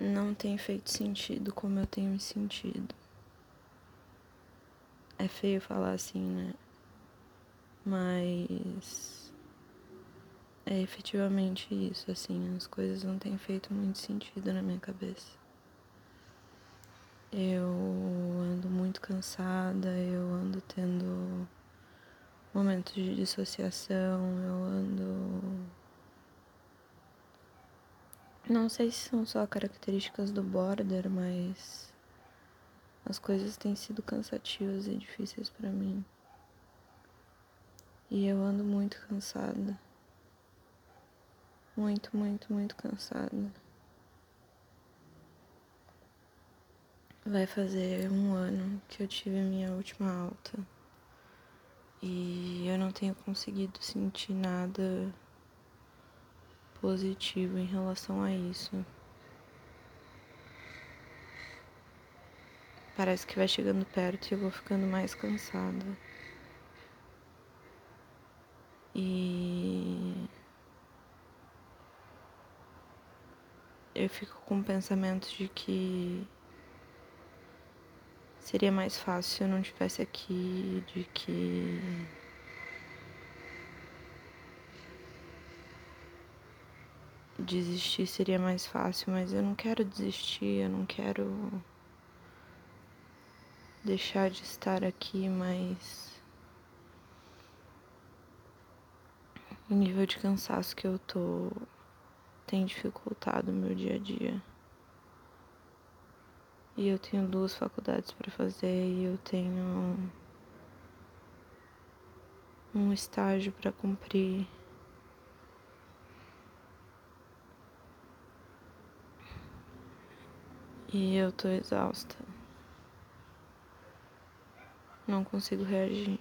não tem feito sentido como eu tenho me sentido. É feio falar assim, né? Mas é efetivamente isso, assim, as coisas não têm feito muito sentido na minha cabeça. Eu ando muito cansada, eu ando tendo momentos de dissociação, eu ando. Não sei se são só características do border, mas as coisas têm sido cansativas e difíceis para mim. E eu ando muito cansada. Muito, muito, muito cansada. Vai fazer um ano que eu tive minha última alta. E eu não tenho conseguido sentir nada positivo em relação a isso. Parece que vai chegando perto e eu vou ficando mais cansada. E eu fico com pensamentos de que seria mais fácil se eu não estivesse aqui, de que desistir seria mais fácil, mas eu não quero desistir, eu não quero deixar de estar aqui, mas o nível de cansaço que eu tô tem dificultado o meu dia a dia. E eu tenho duas faculdades para fazer e eu tenho um estágio para cumprir. E eu tô exausta. Não consigo reagir.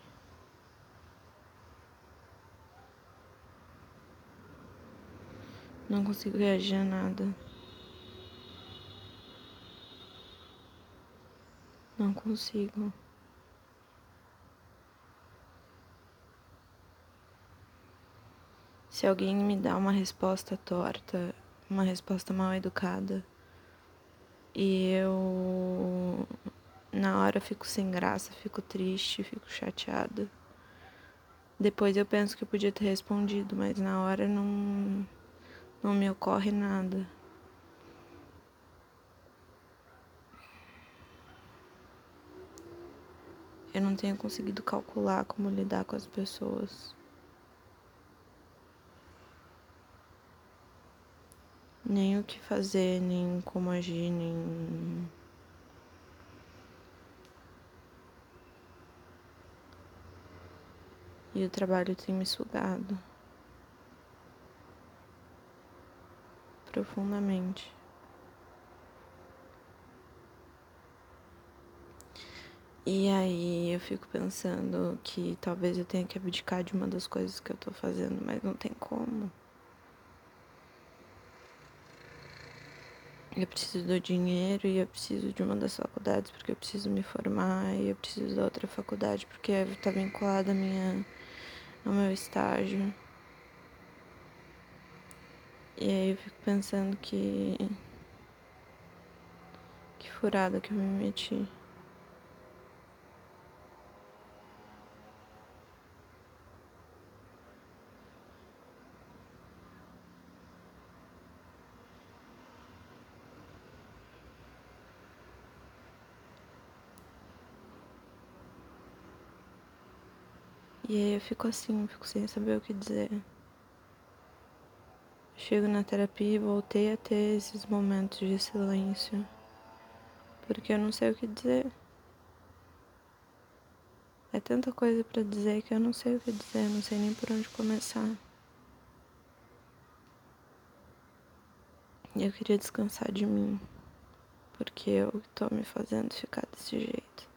Não consigo reagir a nada. Não consigo. Se alguém me dá uma resposta torta, uma resposta mal educada, e eu na hora fico sem graça, fico triste, fico chateada. Depois eu penso que eu podia ter respondido, mas na hora não não me ocorre nada. Eu não tenho conseguido calcular como lidar com as pessoas. Nem o que fazer, nem como agir, nem. E o trabalho tem me sugado profundamente. E aí eu fico pensando que talvez eu tenha que abdicar de uma das coisas que eu tô fazendo, mas não tem como. Eu preciso do dinheiro e eu preciso de uma das faculdades porque eu preciso me formar e eu preciso da outra faculdade porque está vinculada minha ao meu estágio. E aí eu fico pensando que que furada que eu me meti. E aí eu fico assim, fico sem saber o que dizer. Chego na terapia e voltei a ter esses momentos de silêncio, porque eu não sei o que dizer. É tanta coisa para dizer que eu não sei o que dizer, não sei nem por onde começar. E eu queria descansar de mim, porque eu tô me fazendo ficar desse jeito.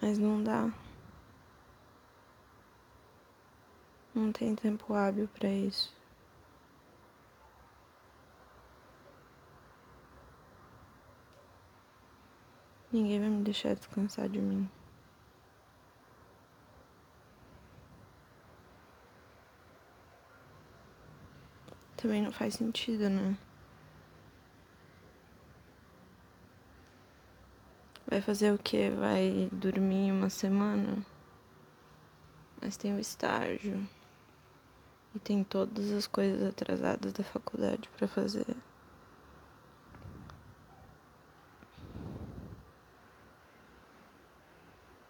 Mas não dá. Não tem tempo hábil para isso. Ninguém vai me deixar descansar de mim. Também não faz sentido, né? Vai fazer o quê? Vai dormir uma semana? Mas tem o estágio. E tem todas as coisas atrasadas da faculdade para fazer.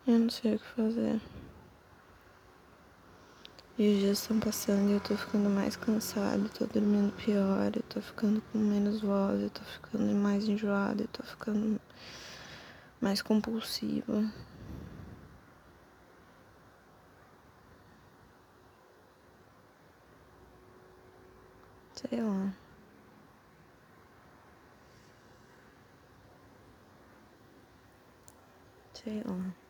Eu não sei o que fazer. E os dias estão passando e eu tô ficando mais cansada, tô dormindo pior, eu tô ficando com menos voz, eu tô ficando mais enjoada, eu tô ficando mais compulsiva. Sei lá. Sei lá.